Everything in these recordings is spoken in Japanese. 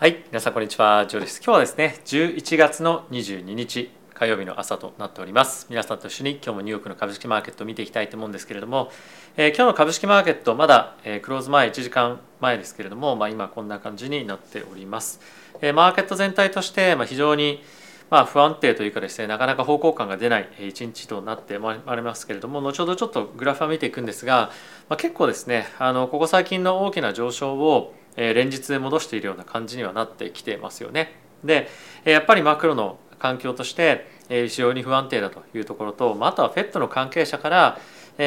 はい皆さんこんにちは。ジョーです。今日はですね11月の22日火曜日の朝となっております。皆さんと一緒に今日もニューヨークの株式マーケットを見ていきたいと思うんですけれども、えー、今日の株式マーケットまだ、えー、クローズ前1時間前ですけれども、まあ、今こんな感じになっております、えー、マーケット全体として、まあ、非常にまあ、不安定というかですねなかなか方向感が出ない一日となってまいりますけれども後ほどちょっとグラフは見ていくんですが、まあ、結構ですねあのここ最近の大きな上昇を連日戻しているような感じにはなってきてますよね。でやっぱりマクロの環境として非常に不安定だというところとあとは FED の関係者から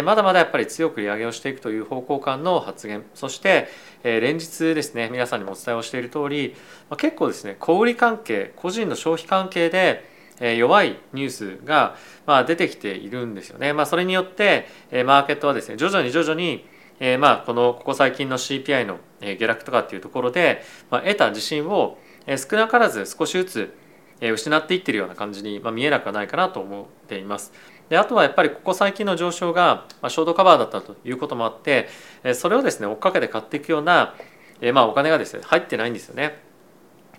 まだまだやっぱり強く利上げをしていくという方向感の発言そして連日ですね皆さんにもお伝えをしている通り結構ですね小売関係個人の消費関係で弱いニュースが出てきているんですよね。まあ、それによってマーケットはですね徐々に徐々にまあこのここ最近の CPI の下落とかっていうところでまあ得た自信を少なからず少しずつ失っていってるような感じに見えなくはないかなと思っています。であとはやっぱりここ最近の上昇がショートカバーだったということもあってそれをですね追っかけて買っていくような、まあ、お金がですね入ってないんですよね。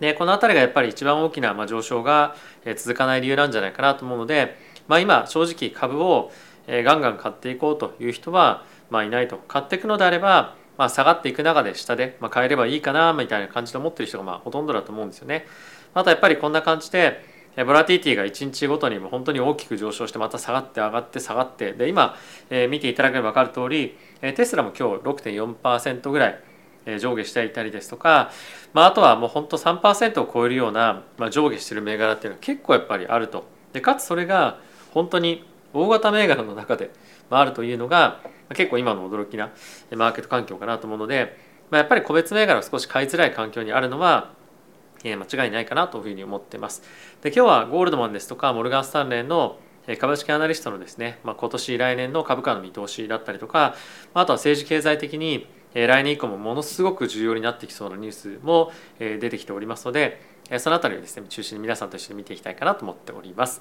でこの辺りがやっぱり一番大きな上昇が続かない理由なんじゃないかなと思うので、まあ、今正直株をガンガン買っていこうという人はまあいないと買っていくのであれば、まあ、下がっていく中で下で、まあ、買えればいいかなみたいな感じで思ってる人がまあほとんどだと思うんですよね。あとやっぱりこんな感じでボラティティが1日ごとにも本当に大きく上昇してまた下がって上がって下がってで今、え見ていただければ分かる通り、えテスラも今日6.4%ぐらい上下していたりですとか、まあ、あとはもう本当3%を超えるような、まあ、上下してる銘柄っていうのは結構やっぱりあるとでかつそれが本当に大型銘柄の中でまあるというのが結構今の驚きなマーケット環境かなと思うので、まあ、やっぱり個別銘柄を少し買いづらい環境にあるのは間違いないかなというふうに思っています。で今日はゴールドマンですとかモルガン・スタンレーの株式アナリストのですね、まあ、今年来年の株価の見通しだったりとかあとは政治経済的に来年以降もものすごく重要になってきそうなニュースも出てきておりますのでそのあたりをですね中心に皆さんと一緒に見ていきたいかなと思っております。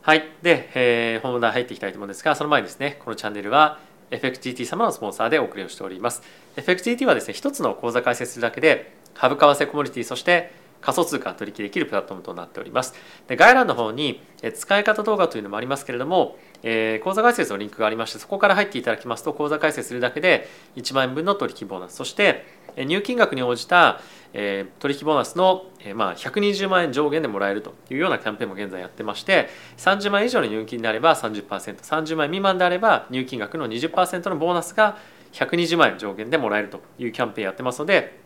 はい。で、えー、本題入っていきたいと思うんですが、その前にですね、このチャンネルは FXGT 様のスポンサーでお送りをしております。FXGT はですね、一つの口座開設するだけで、株為替コモディティ、そして仮想通貨取引できるプラットフォームとなっております。で概要欄の方に使い方動画というのもありますけれども、えー、口座開設のリンクがありましてそこから入っていただきますと口座開設するだけで1万円分の取引ボーナスそして入金額に応じた、えー、取引ボーナスの、えー、まあ、120万円上限でもらえるというようなキャンペーンも現在やってまして30万円以上の入金であれば 30%30 万円未満であれば入金額の20%のボーナスが120万円上限でもらえるというキャンペーンやってますので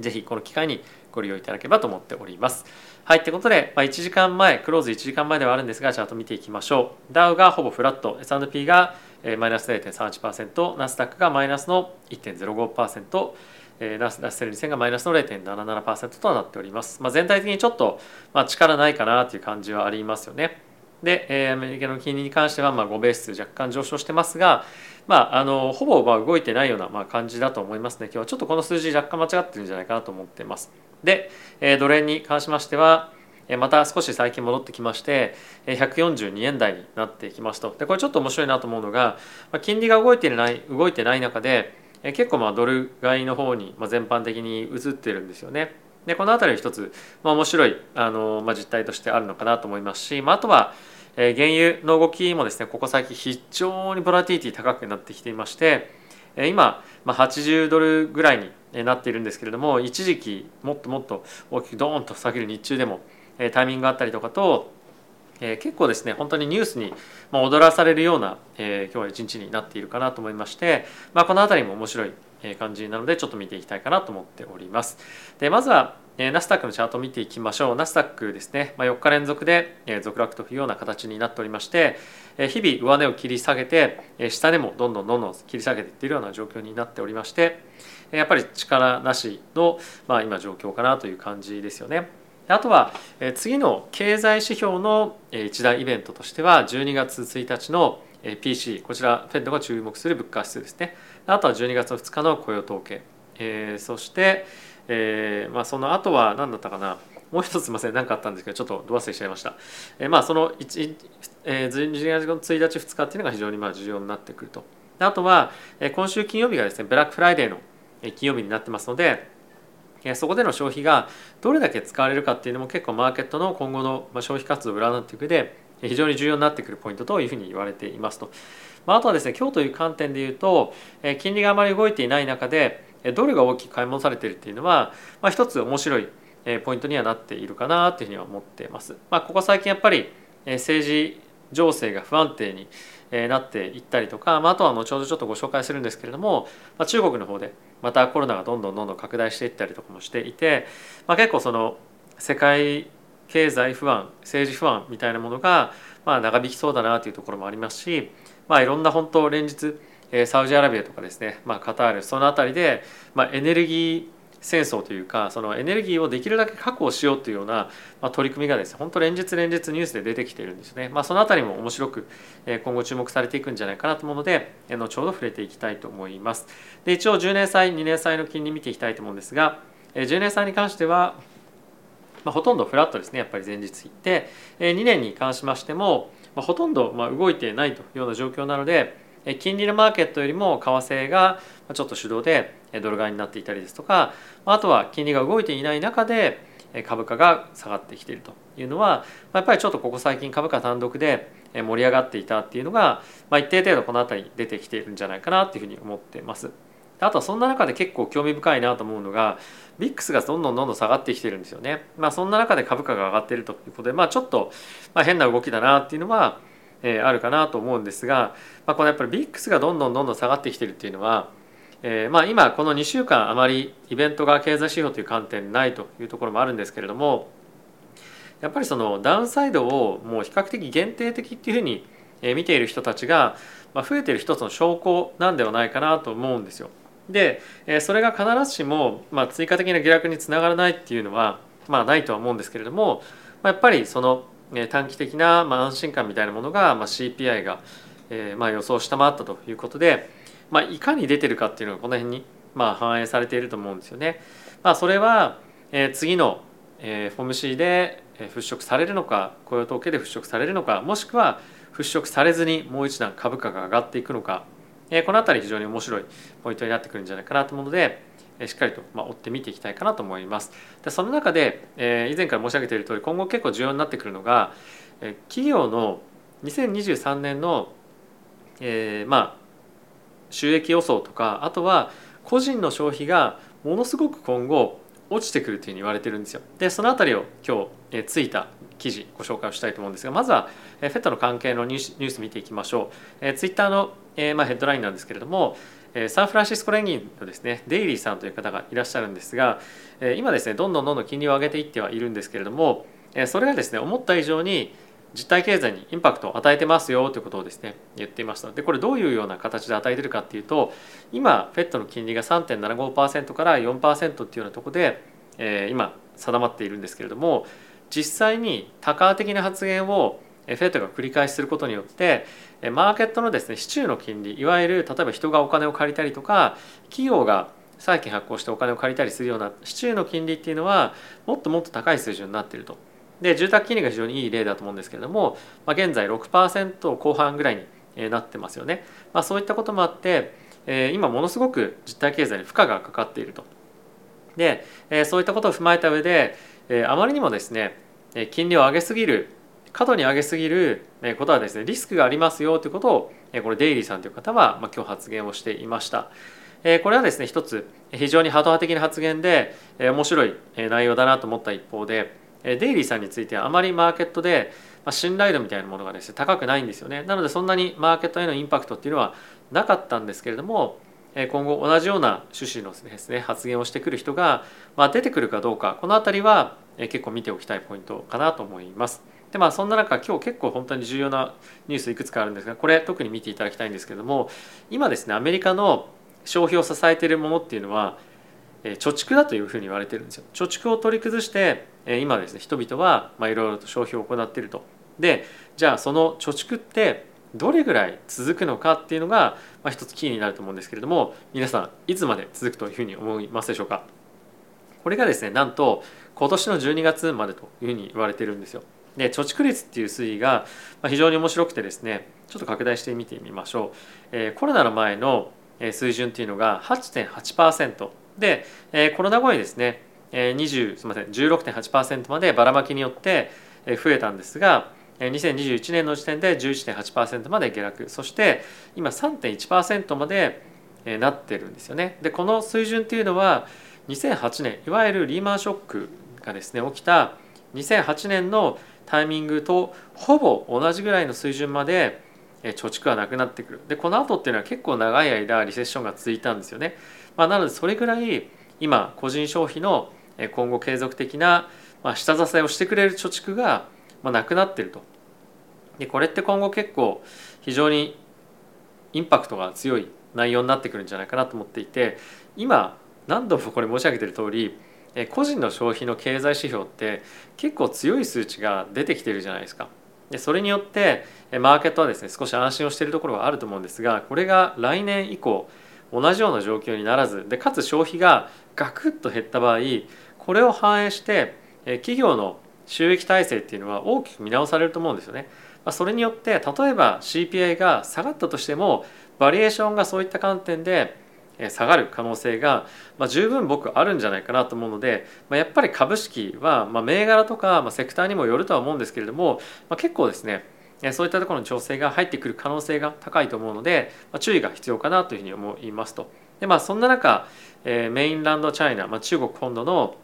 ぜひこの機会にご利用いただければと思っております。はい、ということで、まあ、1時間前、クローズ1時間前ではあるんですが、チャート見ていきましょう。ダウがほぼフラット、S&P がマイナス0.38%、ナスダックがマイナスの1.05%、ナスダッセル2000がマイナスの0.77%となっております。まあ、全体的にちょっと、まあ、力ないかなという感じはありますよね。で、えアメリカの金利に関しては、まあ、5ベース若干上昇してますが、まあ、あのほぼまあ動いてないような、まあ、感じだと思いますね今日はちょっとこの数字若干間違ってるんじゃないかなと思ってますで、えドル円に関しましてはまた少し最近戻ってきまして142円台になってきますとでこれちょっと面白いなと思うのが金利が動いていない動いてない中で結構まあドル買いの方に全般的に移ってるんですよね。でこの辺り一つ、まあ、面白いあの、まあ、実態としてあるのかなと思いますし、まあ、あとはえ原油の動きもですねここ最近非常にボラティティ高くなってきていましてえ今、ま80ドルぐらいになっているんですけれども一時期もっともっと大きくドーンと下げる日中でもえタイミングがあったりとかとえ結構ですね本当にニュースにまあ踊らされるような、え今日は一日になっているかなと思いまして、まあ、この辺りも面白い感じなのでちょっと見ていきたいかなと思っております。でまずはナスダックのチャートを見ていきましょう。ナスダックですね、まあ、4日連続で続落というような形になっておりまして、日々上値を切り下げて、下でもどんどんどんどん切り下げていっているような状況になっておりまして、やっぱり力なしの、まあ、今状況かなという感じですよね。あとは次の経済指標の一大イベントとしては12月1日の PC こちらフェッドが注目する物価指数ですねあとは12月2日の雇用統計、えー、そしてえー、まあ、その後は何だったかなもう一つすみません何かあったんですけどちょっとど忘れしちゃいました。え、まあその1、えー、12月1日2日っていうのが非常にまあ重要になってくると。あとは、今週金曜日がですねブラックフライデーの金曜日になってますのでそこでの消費がどれだけ使われるかっていうのも結構マーケットの今後の消費活動を占っていくで非常に重要になってくるポイントというふうに言われていますと。まあ、あとはですね今日という観点で言うと金利があまり動いていない中でドルが大きく買い戻されているっていうのは、まあ、一つ面白いポイントにはなっているかなというふうには思っています。まあ、ここ最近やっぱり政治情勢が不安定になっていったりとか、まあ、あとは後ほどちょっとご紹介するんですけれども、まあ、中国の方でまたコロナがどんどんどんどん拡大していったりとかもしていて、まあ、結構その世界経済不安政治不安みたいなものがまあ長引きそうだなというところもありますし、まあ、いろんな本当連日サウジアラビアとかですね、まあ、カタールその辺りで、まあ、エネルギー戦争というかそのエネルギーをできるだけ確保しようというような、ま、取り組みがですね本当連日連日ニュースで出てきているんですね、まあ、その辺りも面白く今後注目されていくんじゃないかなと思うので後ほど触れていきたいと思います。で一応10年債2年債の金利見ていきたいと思うんですが10年債に関してはまあ、ほとんどフラットですねやっぱり前日で2年に関しましても、まあ、ほとんどまあ動いてないというような状況なので金利のマーケットよりも為替がちょっと主導でドル買いになっていたりですとかあとは金利が動いていない中で株価が下がってきているというのはやっぱりちょっとここ最近株価単独で盛り上がっていたっていうのが、まあ、一定程度この辺り出てきているんじゃないかなというふうに思ってます。あとはそんな中で結構興味深いなと思うのがビックスがどんどんどんどん下がってきてるんですよね。まあ、そんな中で株価が上がっているということで、まあ、ちょっと、まあ、変な動きだなっていうのは、えー、あるかなと思うんですが、まあ、このやっぱりビックスがどんどんどんどん下がってきてるっていうのはえー、まあ今この2週間あまりイベントが経済指標という観点ないというところもあるんですけれどもやっぱりそのダウンサイドをもう比較的限定的っていうふうに見ている人たちが増えている一つの証拠なんではないかなと思うんですよ。でそれが必ずしもま追加的な下落につながらないっていうのはまあないとは思うんですけれどもやっぱりその短期的な安心感みたいなものがま CPI がま予想を下回ったということでまあ、いかに出てるかっていうのがこの辺にまあ反映されていると思うんですよね。まあ、それは、えー、次の、えー、FOMC で払拭されるのか雇用統計で払拭されるのかもしくは払拭されずにもう一段株価が上がっていくのか、えー、この辺り非常に面白いポイントになってくるんじゃないかなと思うので、えー、しっかりと、まあ、追って見ていきたいかなと思います。でその中で、えー、以前から申し上げている通り今後結構重要になってくるのが、えー、企業の2023年の、えー、まあ収益予想とかあとは個人の消費がものすごく今後落ちてくるというふうに言われてるんですよ。でその辺りを今日えついた記事ご紹介をしたいと思うんですがまずはえフェットの関係のニュース見ていきましょう。えツイッターのえまあヘッドラインなんですけれどもサンフランシスコ連銀のですねデイリーさんという方がいらっしゃるんですが今ですねどんどんどんどん金利を上げていってはいるんですけれどもそれがですね思った以上に実体経済にインパクトを与えてますよということをですね言っていましたでこれどういうような形で与えてるかっていうと今 FED の金利が3.75%から4%っていうようなところで、えー、今定まっているんですけれども実際に多価的な発言を FED が繰り返しすることによってマーケットのですね市中の金利いわゆる例えば人がお金を借りたりとか企業が債券発行してお金を借りたりするような市中の金利っていうのはもっともっと高い水準になっていると。で住宅金利が非常にいい例だと思うんですけれども、まあ、現在6%後半ぐらいになってますよね、まあ、そういったこともあって、えー、今ものすごく実体経済に負荷がかかっているとで、えー、そういったことを踏まえた上で、えー、あまりにもですね金利を上げすぎる過度に上げすぎることはですねリスクがありますよということをこれデイリーさんという方は、今日発言をしていました。これはですね一つ非常にハード派的な発言で面白い内容だなと思った一方でデイリーさんについてはあまりマーケットで信頼度みたいなものがですね高くないんですよねなのでそんなにマーケットへのインパクトっていうのはなかったんですけれども今後同じような趣旨のですね発言をしてくる人が出てくるかどうかこの辺りは結構見ておきたいポイントかなと思います。でまあそんな中今日結構本当に重要なニュースいくつかあるんですがこれ特に見ていただきたいんですけれども今ですねアメリカの消費を支えているものっていうのは貯蓄だというふうに言われてるんですよ。貯蓄を取り崩して今ですね人々はいろいろと消費を行っていると。でじゃあその貯蓄ってどれぐらい続くのかっていうのが、まあ、一つキーになると思うんですけれども皆さんいつまで続くというふうに思いますでしょうか？これがですねなんと今年の12月までというふうに言われてるんですよ。で貯蓄率っていう推移が非常に面白くてですねちょっと拡大してみてみましょう。えー、コロナの前の水準っていうのが8.8%で、えー、コロナ後にですね20すみません16.8%までばらまきによって増えたんですが2021年の時点で11.8%まで下落。そして今3.1%までなってるんですよね。でこの水準っていうのは2008年いわゆるリーマンショックがですね起きた2008年のタイミングとほぼ同じぐらいの水準まで貯蓄はなくなってくる。でこの後っていうのは結構長い間リセッションが続いたんですよね、まあ、なのでそれぐらい今個人消費の今後継続的な下支えをしてくれる貯蓄がなくなってるとでこれって今後結構非常にインパクトが強い内容になってくるんじゃないかなと思っていて今何度もこれ申し上げてる通り個人の消費の経済指標って結構強い数値が出てきてるじゃないですか。でそれによってマーケットはですね少し安心をしているところがあると思うんですがこれが来年以降同じような状況にならずでかつ消費がガクッと減った場合これを反映して企業の収益体制っていうのは大きく見直されると思うんですよね。それによって例えば CPI が下がったとしてもバリエーションがそういった観点で下がる可能性が、まあ、十分僕あるんじゃないかなと思うので、まあ、やっぱり株式は、まあ、銘柄とか、まあ、セクターにもよるとは思うんですけれども、まあ、結構ですねそういったところの調整が入ってくる可能性が高いと思うので、まあ、注意が必要かなというふうに思いますと。でまあそんな中、えー、メインランドチャイナ、まあ、中国本土の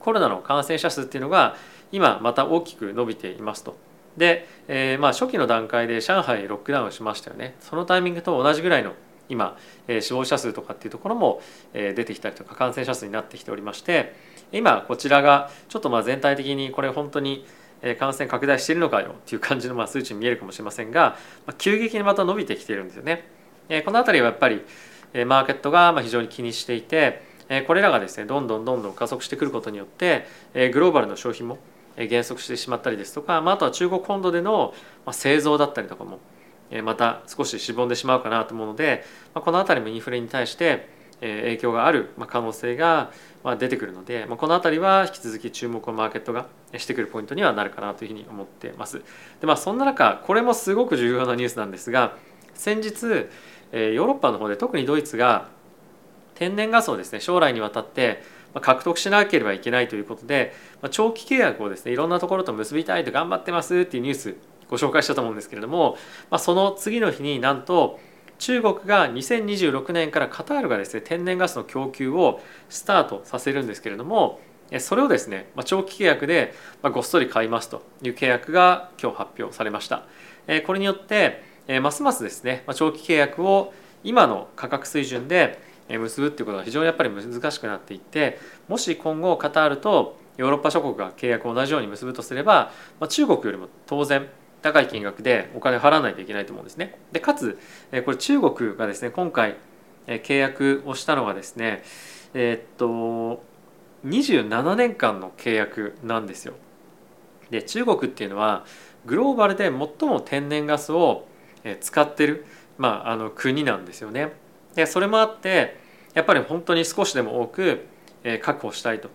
コロナの感染者数っていうのが今また大きく伸びていますと。で、えー、まあ初期の段階で上海ロックダウンしましたよね。そのタイミングと同じぐらいの今、えー、死亡者数とかっていうところも、えー、出てきたりとか感染者数になってきておりまして今こちらがちょっとまあ全体的にこれ本当に感染拡大しているのかよっていう感じのまあ数値に見えるかもしれませんが、ま、急激にまた伸びてきているんですよね。この辺りはやっぱりマーケットが非常に気にしていてこれらがですねどんどんどんどん加速してくることによってグローバルの消費も減速してしまったりですとか、まあ、とは中国本土での製造だったりとかもまた少ししぼんでしまうかなと思うのでこの辺りもインフレに対して影響がある可能性がまあ出てくるのでまあこの辺りは引き続き注目をマーケットがしてくるポイントにはなるかなというふうに思ってます。でまあそんな中これもすごく重要なニュースなんですが先日ヨーロッパの方で特にドイツが天然ガスをですね将来にわたって獲得しなければいけないということで長期契約をですねいろんなところと結びたいと頑張ってますっていうニュースご紹介したと思うんですけれども、まあ、その次の日になんと中国が2026年からカタールがですね天然ガスの供給をスタートさせるんですけれどもそれをですね長期契約でごっそり買いますという契約が今日発表されました。これによってますますですね長期契約を今の価格水準で結ぶっていうことが非常にやっぱり難しくなっていってもし今後カタールとヨーロッパ諸国が契約を同じように結ぶとすれば中国よりも当然高い金額でお金を払わないといけないと思うんですね。でかつこれ中国がですね今回契約をしたのがですねえ、っと27年間の契約なんですよ。で中国っていうのはグローバルで最も天然ガスを使ってる、まあ、あの国なんですよね。でそれもあってやっぱり本当に少しでも多く確保したいと。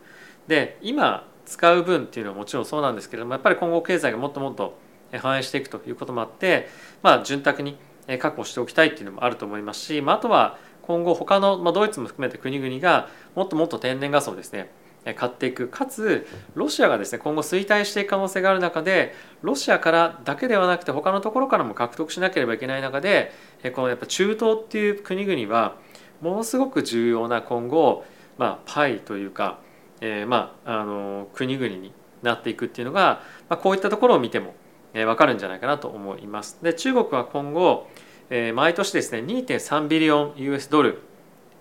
で今使う分っていうのはもちろんそうなんですけれどもやっぱり今後経済がもっともっと反映していくということもあって、まあ、潤沢に確保しておきたいっていうのもあると思いますし、まあ、あとは今後他の、まあ、ドイツも含めて国々がもっともっと天然ガスをですね買っていく。かつロシアがですね今後衰退していく可能性がある中でロシアからだけではなくて他のところからも獲得しなければいけない中でこのやっぱ中東っていう国々はものすごく重要な今後、まあ、パイというか、えー、まああの国々になっていくっていうのが、まあ、こういったところを見てもえ分かるんじゃないかなと思います。で中国は今後、え毎年ですね2.3ビリオン US ドル、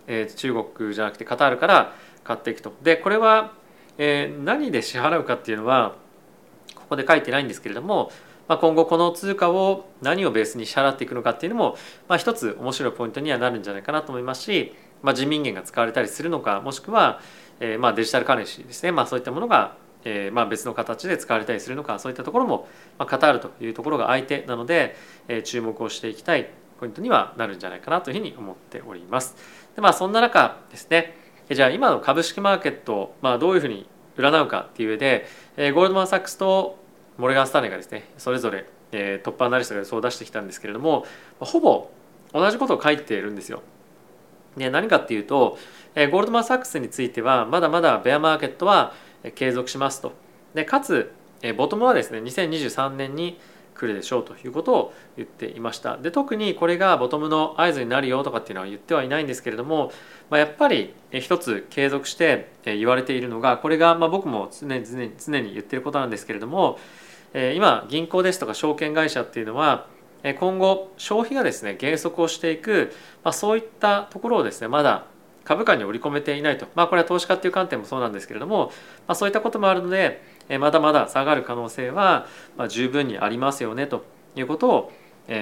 え中国じゃなくてカタールから買っていくと。でこれは、え何で支払うかっていうのはここで書いてないんですけれども、まあ、今後この通貨を何をベースに支払っていくのかっていうのも、まあ、一つ面白いポイントにはなるんじゃないかなと思いますし、まあ、人民元が使われたりするのかもしくは、えまあデジタルカレンシーですね、まあ、そういったものがえー、まあ別の形で使われたりするのかそういったところも、まあ、カタールというところが相手なので、えー、注目をしていきたいポイントにはなるんじゃないかなというふうに思っております。でまあそんな中ですねじゃあ今の株式マーケットを、まあ、どういうふうに占うかっていう上で、えー、ゴールドマン・サックスとモレガン・スターネがですねそれぞれ、えー、トップアナリストがそう出してきたんですけれどもほぼ同じことを書いているんですよ。で何かっていうとえゴールドマン・サックスについてはまだまだベアマーケットは継続しますと。でかつボトムはですね2023年に来るでしょうということを言っていました。で特にこれがボトムの合図になるよとかっていうのは言ってはいないんですけれども、まあ、やっぱり一つ継続して言われているのがこれがまあ僕も常に常に言ってることなんですけれども今銀行ですとか証券会社っていうのは今後消費がですね減速をしていく、まあ、そういったところをですねまだ株価に織り込めていないと、まあ、これは投資家っていう観点もそうなんですけれども、まあ、そういったこともあるのでまだまだ下がる可能性は十分にありますよねということを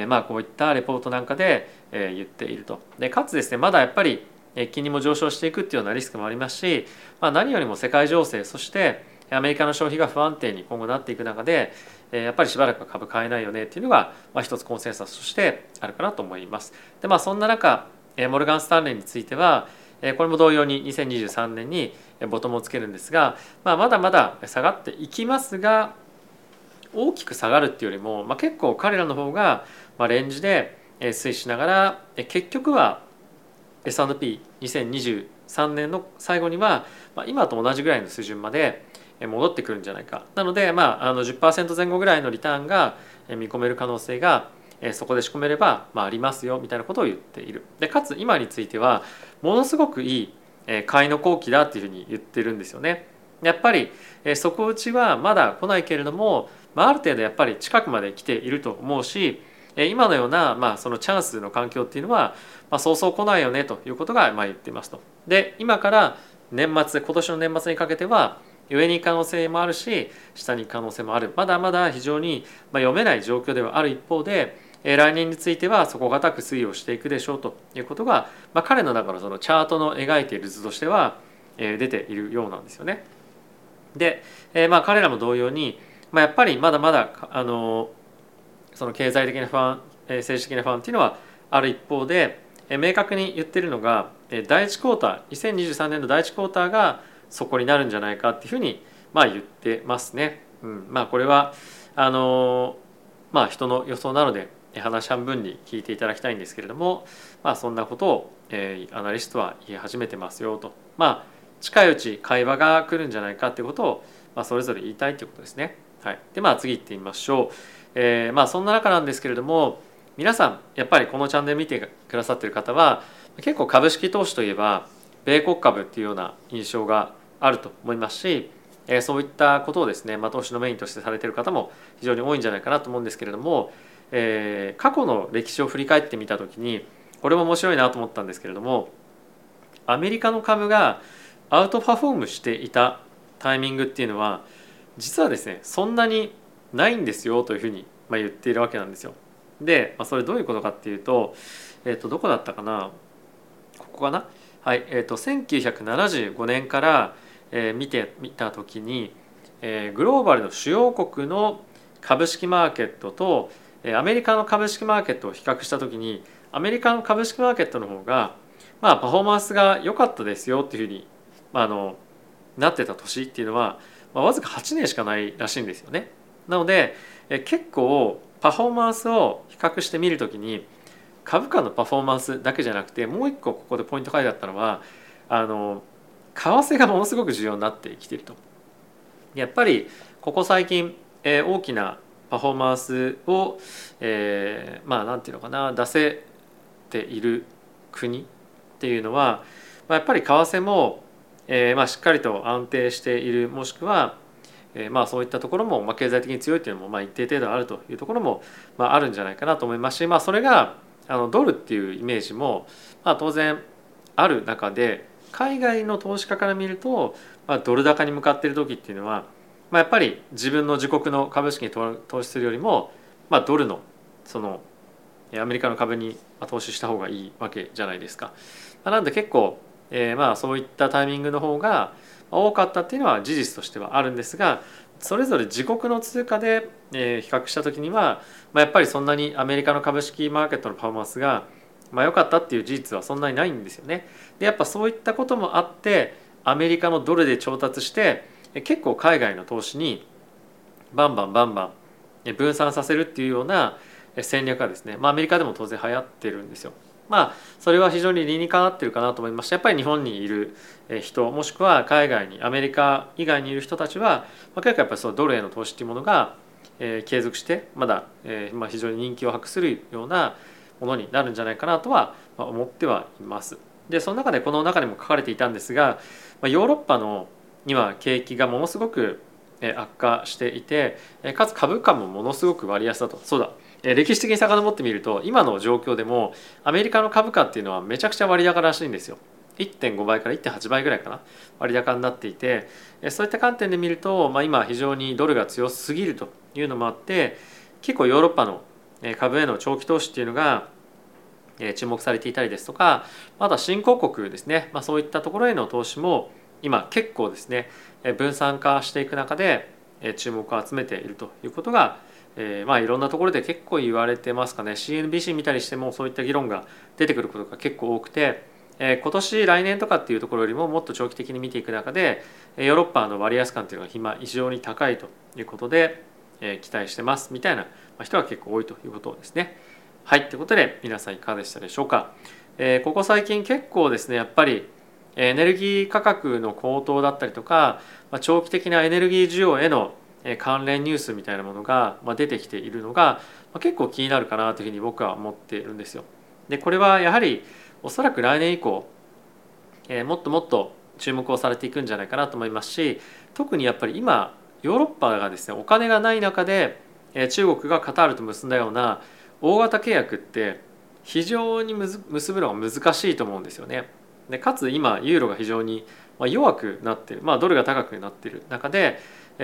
まあこういったレポートなんかで言っていると。でかつですねまだやっぱり金利も上昇していくっていうようなリスクもありますし、まあ、何よりも世界情勢そしてアメリカの消費が不安定に今後なっていく中でやっぱりしばらく株買えないよねっていうのが、まあ、一つコンセンサスとしてあるかなと思います。でまあそんな中モルガン・スタンレーについてはこれも同様に2023年にボトムをつけるんですが、まあ、まだまだ下がっていきますが大きく下がるっていうよりも、まあ、結構彼らの方がレンジで推移しながら結局は S&P2023 年の最後には今と同じぐらいの水準まで戻ってくるんじゃないか。なので、まあ、あの10%前後ぐらいのリターンが見込める可能性がそこで仕込めれば、まあ、ありますよみたいなことを言っているでかつ今についてはものすごくいい買いの後期だっていうふうに言ってるんですよね。やっぱり底打ちはまだ来ないけれども、まあ、ある程度やっぱり近くまで来ていると思うし今のような、まあ、そのチャンスの環境っていうのは、まあ、そうそう来ないよねということがまあ言っていますと。で今から年末今年の年末にかけては上に可能性もあるし下に可能性もあるまだまだ非常に読めない状況ではある一方で来年については底堅く推移をしていくでしょうということが、まあ、彼の中のそのチャートの描いている図としては出ているようなんですよね。で、まあ、彼らも同様に、まあ、やっぱりまだまだあのその経済的な不安政治的な不安っていうのはある一方で明確に言ってるのが第1クォーター2023年の第1クォーターがそこになるんじゃないかっていうふうにまあ言ってますね。うん、まあこれはあのまあ人の予想なので話半分に聞いていただきたいんですけれども、まあ、そんなことを、えー、アナリストは言い始めてますよとまあ近いうち会話が来るんじゃないかっていうことを、まあ、それぞれ言いたいということですね。はい、でまあ次いってみましょう。えー、まあそんな中なんですけれども皆さんやっぱりこのチャンネル見てくださってる方は結構株式投資といえば米国株っていうような印象があると思いますしえそういったことをですね、まあ、投資のメインとしてされてる方も非常に多いんじゃないかなと思うんですけれどもえー、過去の歴史を振り返ってみた時にこれも面白いなと思ったんですけれどもアメリカの株がアウトパフォームしていたタイミングっていうのは実はですねそんなにないんですよというふうにまあ言っているわけなんですよ。で、まあ、それどういうことかっていうと,、えー、とどこだったかな？ここかな？はい、えー、と1975年から、えー、見てみた時に、えー、グローバルの主要国の株式マーケットとアメリカの株式マーケットを比較した時にアメリカの株式マーケットの方がまあパフォーマンスが良かったですよっていうふうに、まあ、あのなってた年っていうのは、まあ、わずか8年しかないらしいんですよね。なので結構パフォーマンスを比較してみるときに株価のパフォーマンスだけじゃなくてもう一個ここでポイント書いてあったのはあの為替がものすごく重要になってきてると。やっぱりここ最近、えー、大きなパフォーマンスを、えー、まあ何て言うのかな出せている国っていうのは、まあ、やっぱり為替も、えーまあ、しっかりと安定しているもしくは、えー、まあそういったところも、まあ、経済的に強いっていうのも、まあ、一定程度あるというところも、まあ、あるんじゃないかなと思いますし、まあ、それがあのドルっていうイメージも、まあ、当然ある中で海外の投資家から見ると、まあ、ドル高に向かっている時っていうのはまあ、やっぱり自分の自国の株式に投資するよりも、まあ、ドルのそのアメリカの株に投資した方がいいわけじゃないですか。まなので結構、えー、まあそういったタイミングの方が多かったっていうのは事実としてはあるんですがそれぞれ自国の通貨で比較した時には、まあ、やっぱりそんなにアメリカの株式マーケットのパフォーマンスがまあ良かったっていう事実はそんなにないんですよね。でやっぱそういったこともあってアメリカのドルで調達して結構海外の投資にバンバンバンバン分散させるっていうような戦略がですね、まあ、アメリカでも当然流行ってるんですよ。まあそれは非常に理にかなってるかなと思いましてやっぱり日本にいる人もしくは海外にアメリカ以外にいる人たちは、まあ、結構やっぱりそのドルへの投資っていうものが、えー、継続してまだ、えーまあ、非常に人気を博するようなものになるんじゃないかなとは思ってはいます。でその中でこの中にも書かれていたんですが、まあ、ヨーロッパの今景気がものすごく悪化していてかつ株価もものすごく割安だと。そうだ。歴史的に遡ってみると今の状況でもアメリカの株価っていうのはめちゃくちゃ割高らしいんですよ。1.5倍から1.8倍ぐらいかな。割高になっていてそういった観点で見ると、まあ、今非常にドルが強すぎるというのもあって結構ヨーロッパの株への長期投資っていうのが注目されていたりですとかまた新興国ですね、まあ、そういったところへの投資も今結構ですね分散化していく中で注目を集めているということがえー、まあいろんなところで結構言われてますかね CNBC 見たりしてもそういった議論が出てくることが結構多くて、えー、今年来年とかっていうところよりももっと長期的に見ていく中でヨーロッパの割安感っていうのが今非常に高いということで、えー、期待してますみたいな人が結構多いということですね。はいということで皆さんいかがでしたでしょうか。えー、ここ最近結構ですねやっぱりエネルギー価格の高騰だったりとか、ま、長期的なエネルギー需要への関連ニュースみたいなものが出てきているのが結構気になるかなというふうに僕は思っているんですよ。でこれはやはりおそらく来年以降もっともっと注目をされていくんじゃないかなと思いますし特にやっぱり今ヨーロッパがですねお金がない中で中国がカタールと結んだような大型契約って非常に結ぶのが難しいと思うんですよね。でかつ今ユーロが非常に弱くなってる、まあ、ドルが高くなってる。中で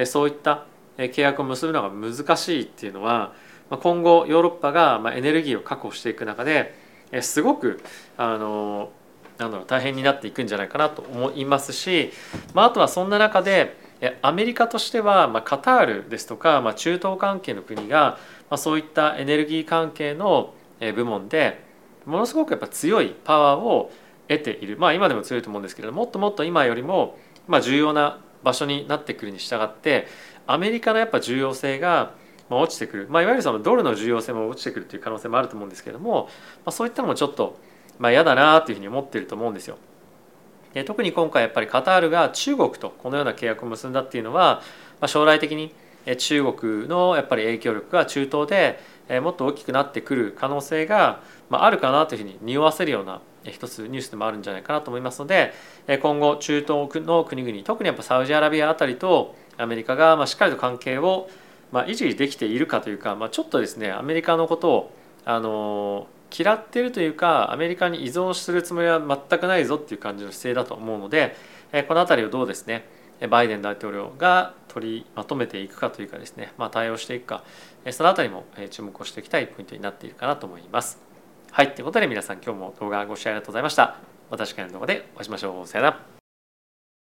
そういった契約を結ぶのが難しいっていうのは今後ヨーロッパがエネルギーを確保していく中ですごくあのなんだろう大変になっていくんじゃないかなと思いますし、まあ、あとはそんな中でアメリカとしては、まあ、カタールですとか、まあ、中東関係の国が、まあ、そういったエネルギー関係の部門でものすごくやっぱ強いパワーを得ているまあ今でも強いと思うんですけれどもっともっと今よりもま重要な場所になってくるに従ってアメリカのやっぱ重要性が落ちてくる、まあ、いわゆるそのドルの重要性も落ちてくるという可能性もあると思うんですけれども、まあ、そういったのもちょっと、まあ、嫌だなというふうに思ってると思うんですよ。で特に今回やっぱりカタールが中国とこのような契約を結んだっていうのは、まあ、将来的に中国のやっぱり影響力が中東でもっと大きくなってくる可能性があるかなというふうに匂わせるような一つニュースでもあるんじゃないかなと思いますので今後中東の国々特にやっぱサウジアラビアあたりとアメリカがましっかりと関係をま維持できているかというか、まあ、ちょっとですねアメリカのことをあの嫌っているというかアメリカに依存するつもりは全くないぞっていう感じの姿勢だと思うのでこの辺りをどうですねバイデン大統領が取りまとめていくかというかですね、まあ、対応していくかその辺りも注目をしていきたいポイントになっているかなと思います。はいということで皆さん今日も動画ご視聴ありがとうございました。また次回の動画でお会いしましょう。さよなら。